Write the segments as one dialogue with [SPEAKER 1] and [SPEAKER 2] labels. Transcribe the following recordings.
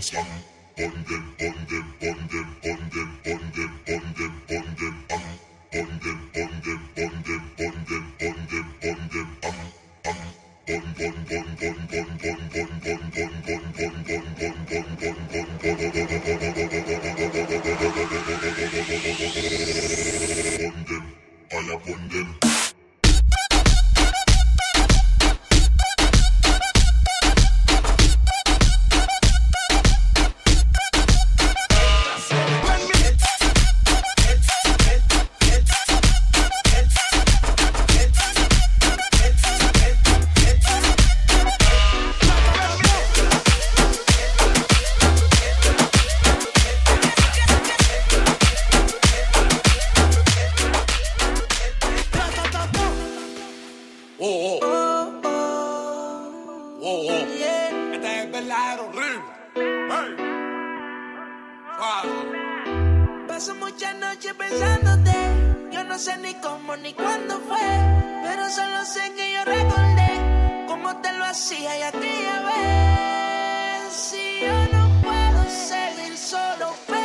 [SPEAKER 1] Sun, burn them.
[SPEAKER 2] cómo ni cuándo fue, pero solo sé que yo recordé cómo te lo hacía y aquella vez. Si yo no puedo seguir solo.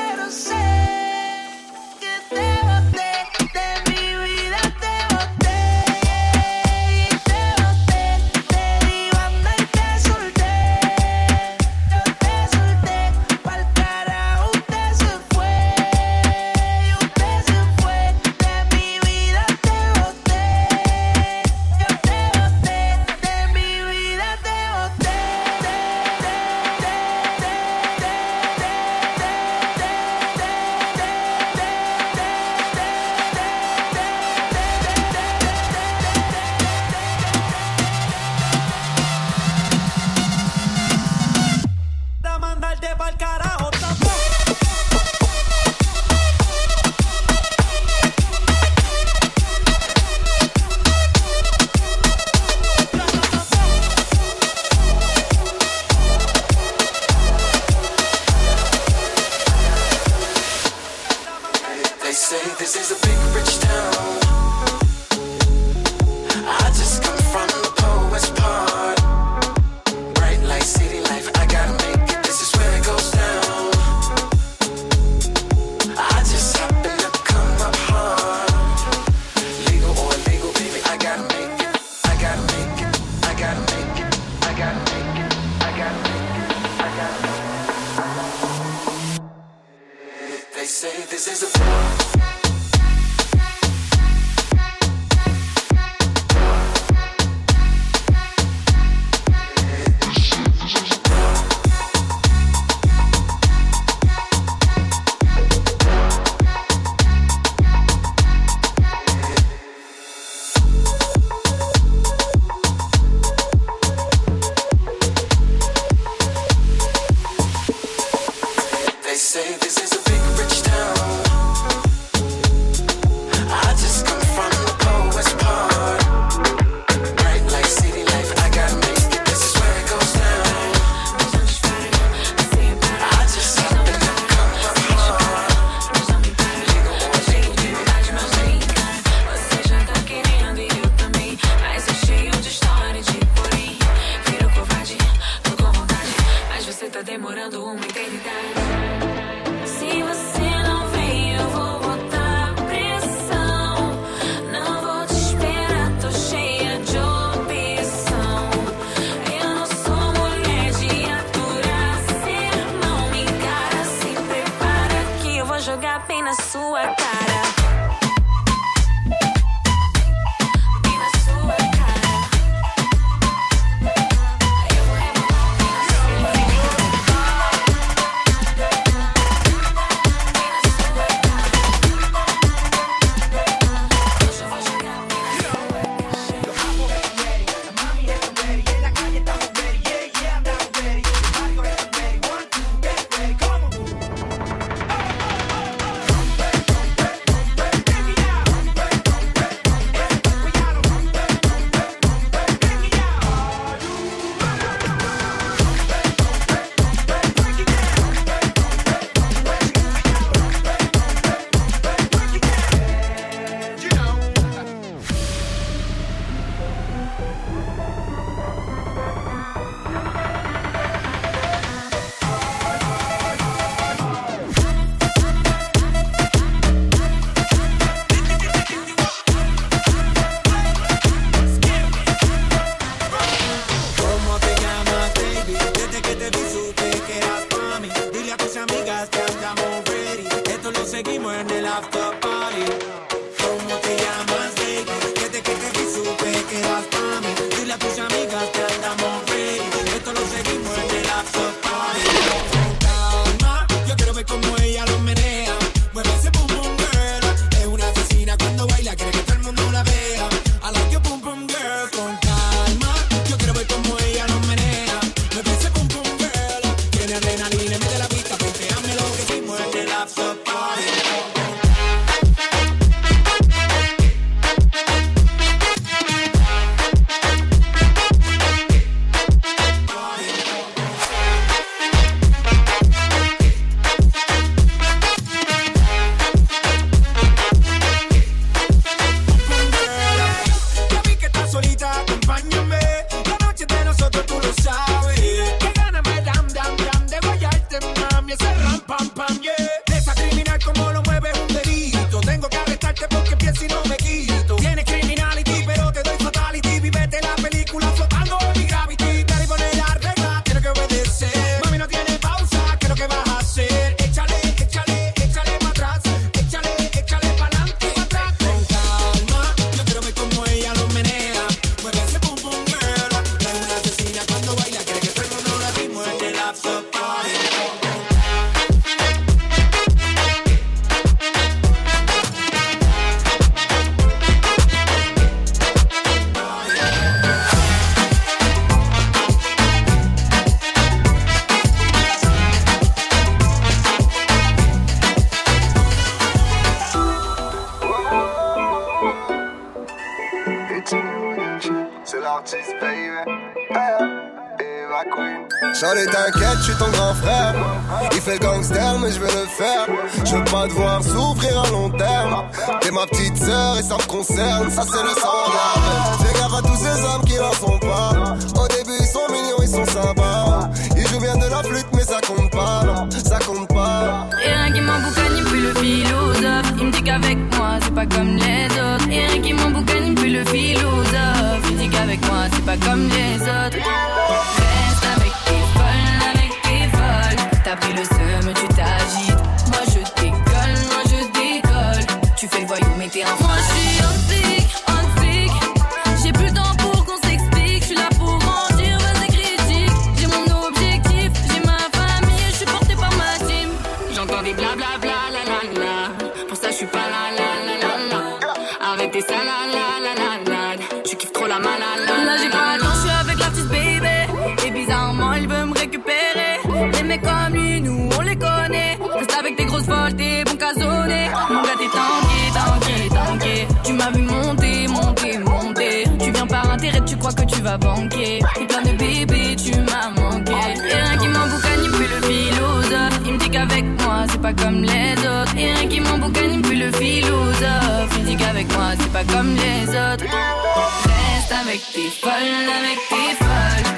[SPEAKER 2] Mon gars, t'es tanké, tanké, tanké. Tu m'as vu monter, monter, monter. Tu viens par intérêt, tu crois que tu vas banquer. T'es plein de bébés, tu m'as manqué. Et rien qui m'emboucane, il me le philosophe. Il me dit qu'avec moi, c'est pas comme les autres. Et rien qui m'emboucane, il me le philosophe. Il me dit qu'avec moi, c'est pas comme les autres. Reste avec tes folles, avec tes folles.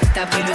[SPEAKER 2] Le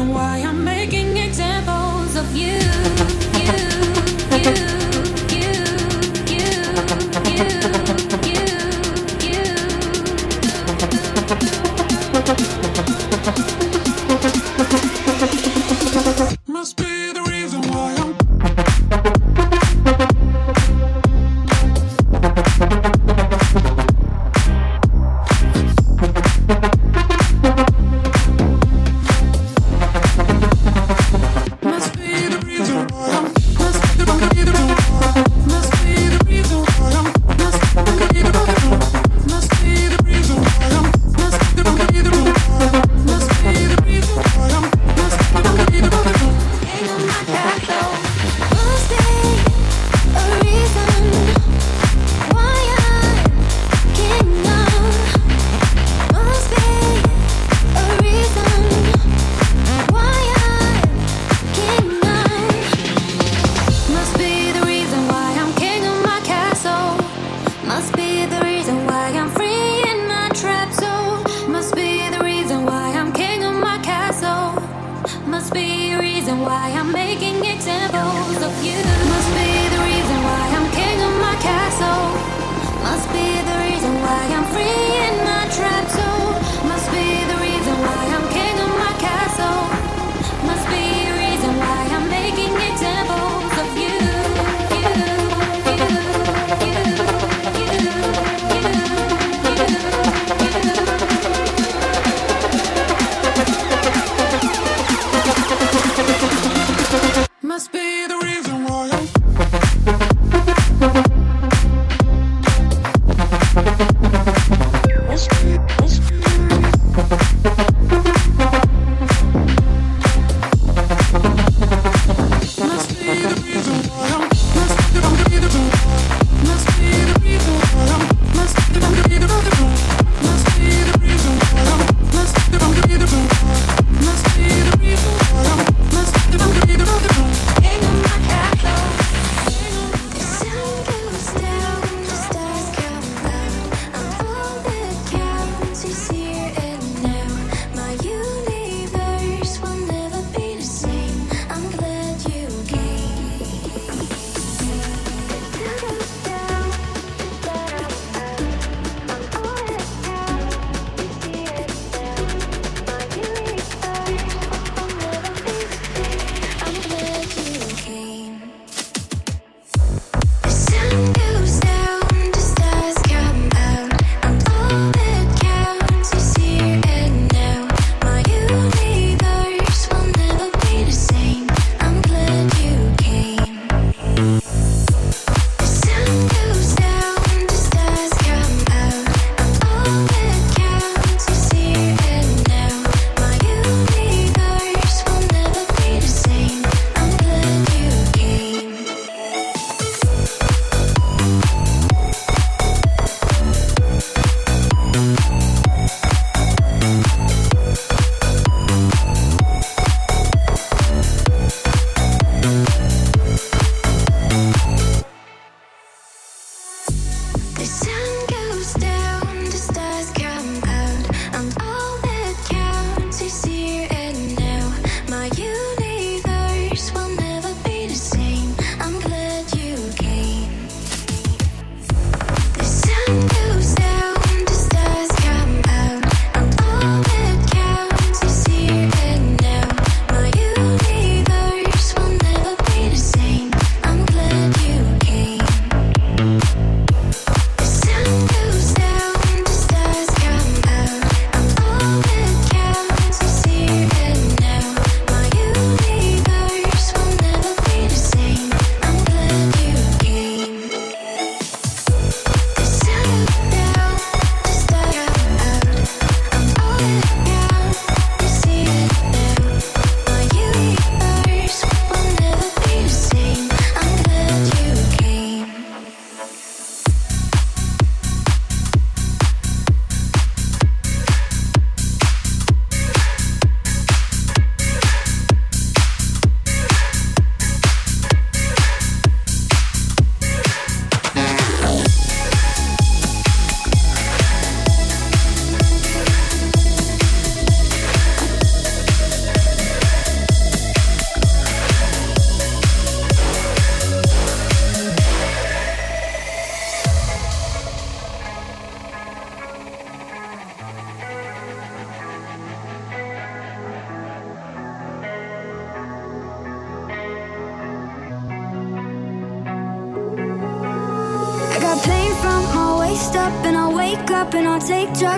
[SPEAKER 3] reason why I'm making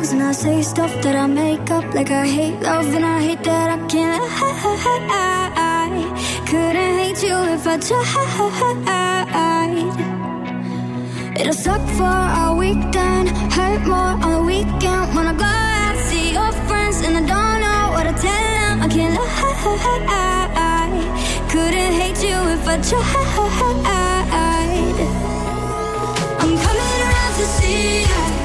[SPEAKER 4] drugs and I say stuff that I make up like I hate love and I hate that I can't. I couldn't hate you if I tried. It'll suck for a weekend, hurt more on the weekend when I go out see your friends and I don't know what to tell them. I can't I Couldn't hate you if I tried. I'm coming around to see you.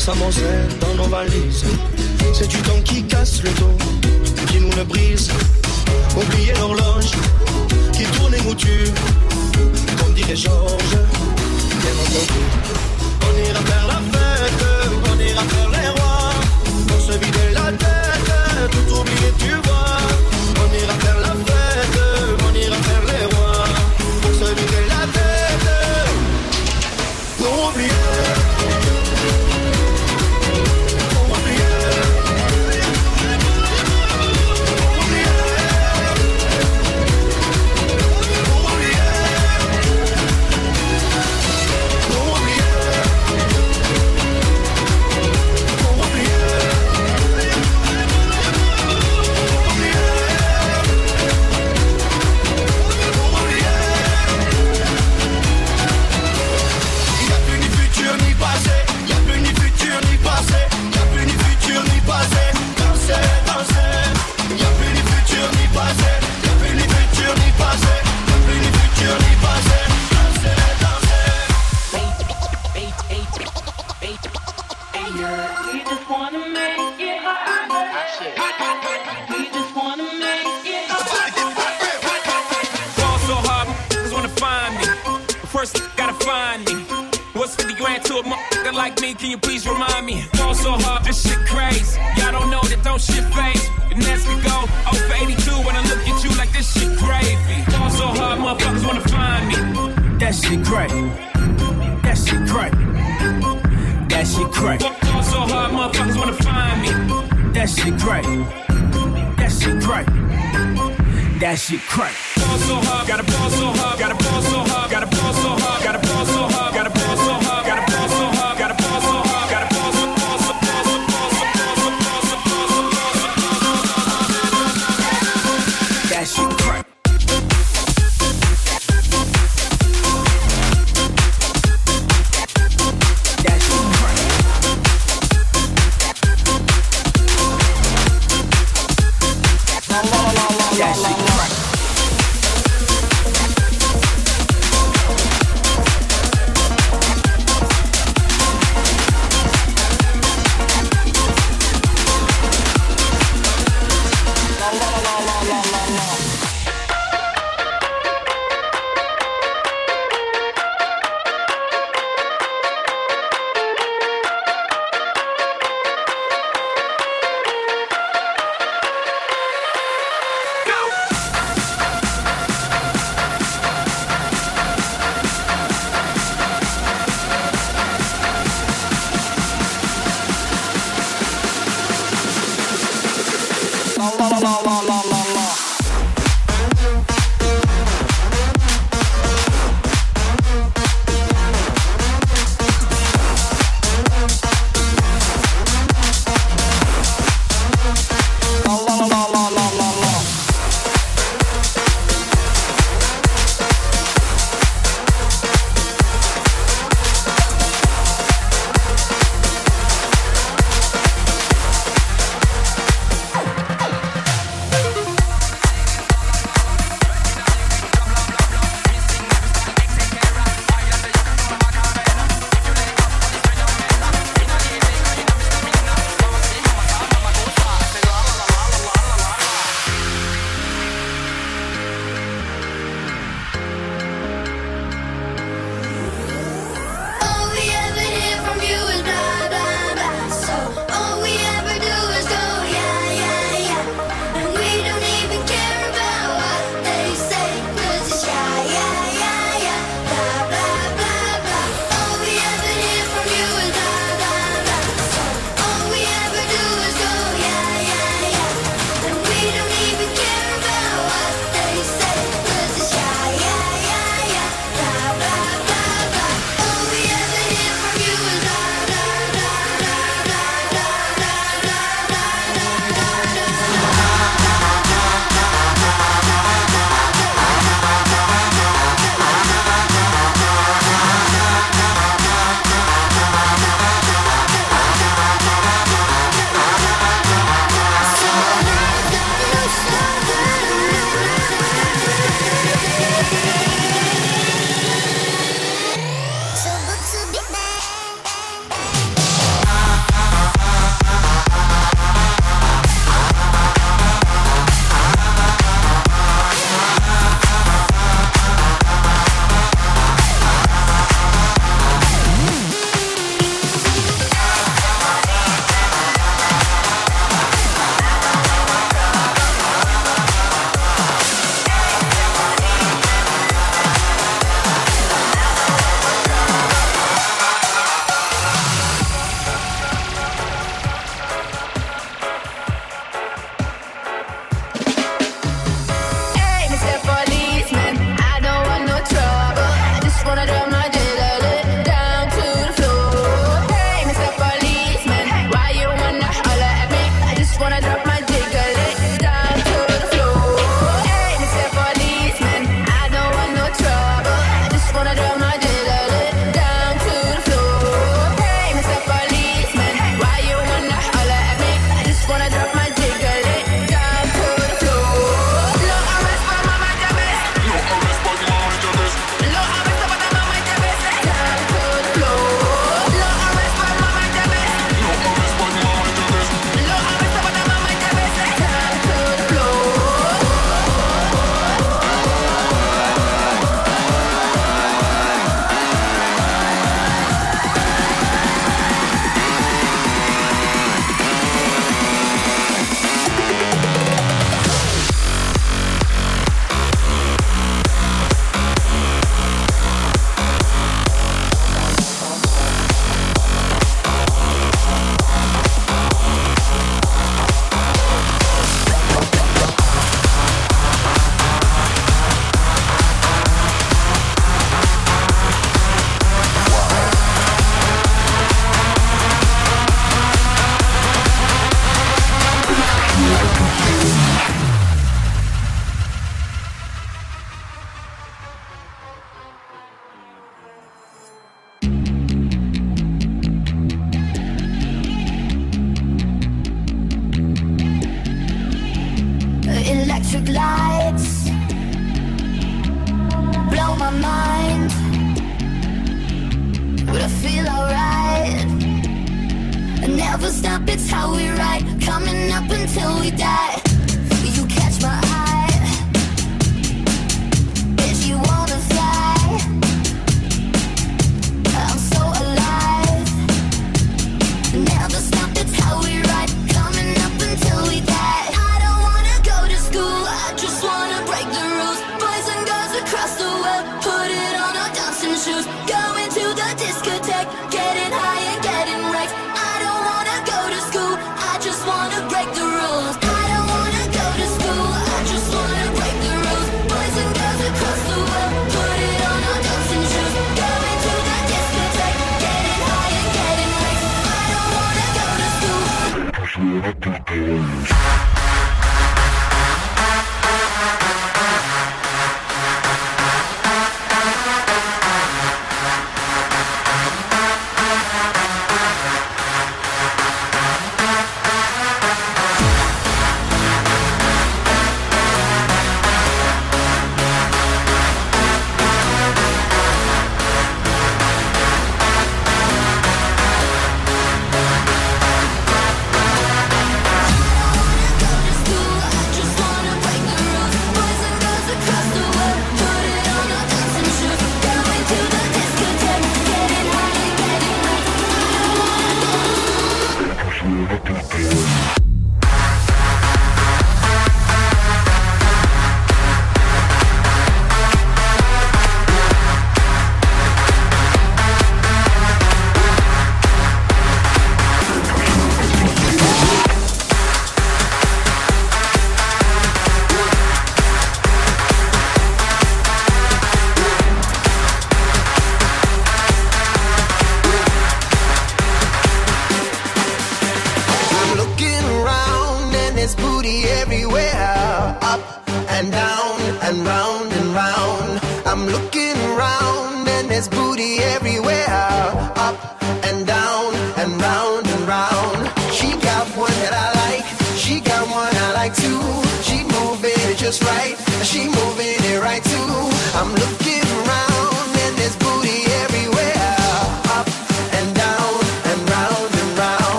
[SPEAKER 5] Passe à pleurer sa monselle dans nos valises. C'est du temps qui casse le dos, qui nous le brise. Oublier l'horloge, qui tourne et nous tue Comme dirait Georges, On ira faire la fête, on ira faire les rois. Pour se vider la tête, tout oublier tu vois. On ira faire la fête, on ira faire les rois. Pour se vider la tête, pour oublier
[SPEAKER 6] motherfucker? Can you please remind me? Fall so hard, this shit crazy. Y'all don't know that don't shit phase. And that's we go. For 82 when I look at you like this shit gravy. Fall so hard, motherfuckers wanna find me. That shit crack. That shit crack. That shit crack. Fall so hard, motherfuckers wanna find me. That shit crack. That shit crack. That shit crack. Ball so hard, gotta ball so hard, gotta ball so hard, gotta ball so hard, gotta ball so hard,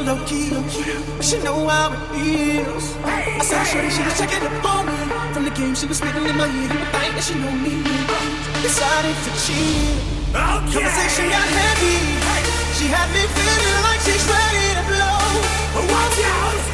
[SPEAKER 3] on
[SPEAKER 1] low key. But she know how it feels. I saw Shorty, she was checking up on me. From the game, she was spitting in my ear. You would think that she know me. Decided to cheat. Conversation got heavy. She had me feeling like she's ready to blow. Watch out!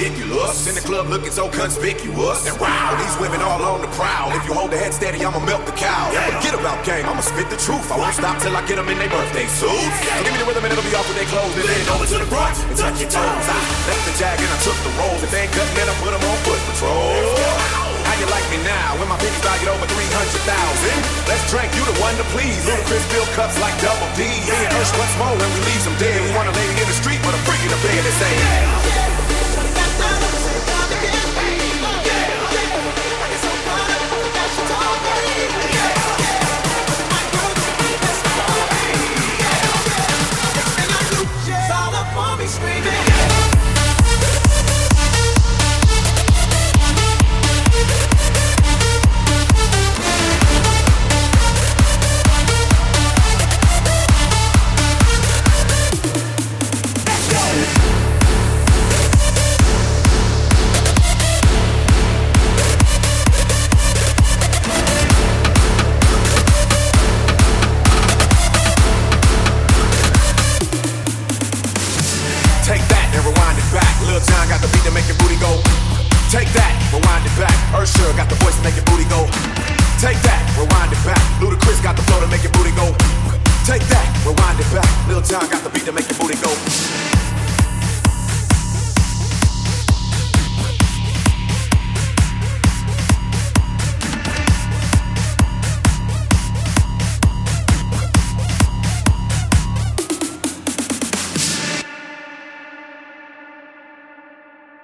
[SPEAKER 7] Ridiculous. In the club looking so conspicuous. And wow, these women all on the prowl. If you hold the head steady, I'ma melt the cow. Yeah, forget about game, I'ma spit the truth. I won't stop till I get them in their birthday suits. So give me the rhythm and it'll be off with their clothes. And then over to the front and touch your toes. I left the jag and I took the rolls. If they ain't cutting, then I put them on foot patrol. How you like me now when my pennies valued over 300,000? Let's drink, you the one to please. Ludacris fill cups like double D. Me and Ursh, what's more when we leave them dead? We want a lady in the street, but a freak in the bed and say,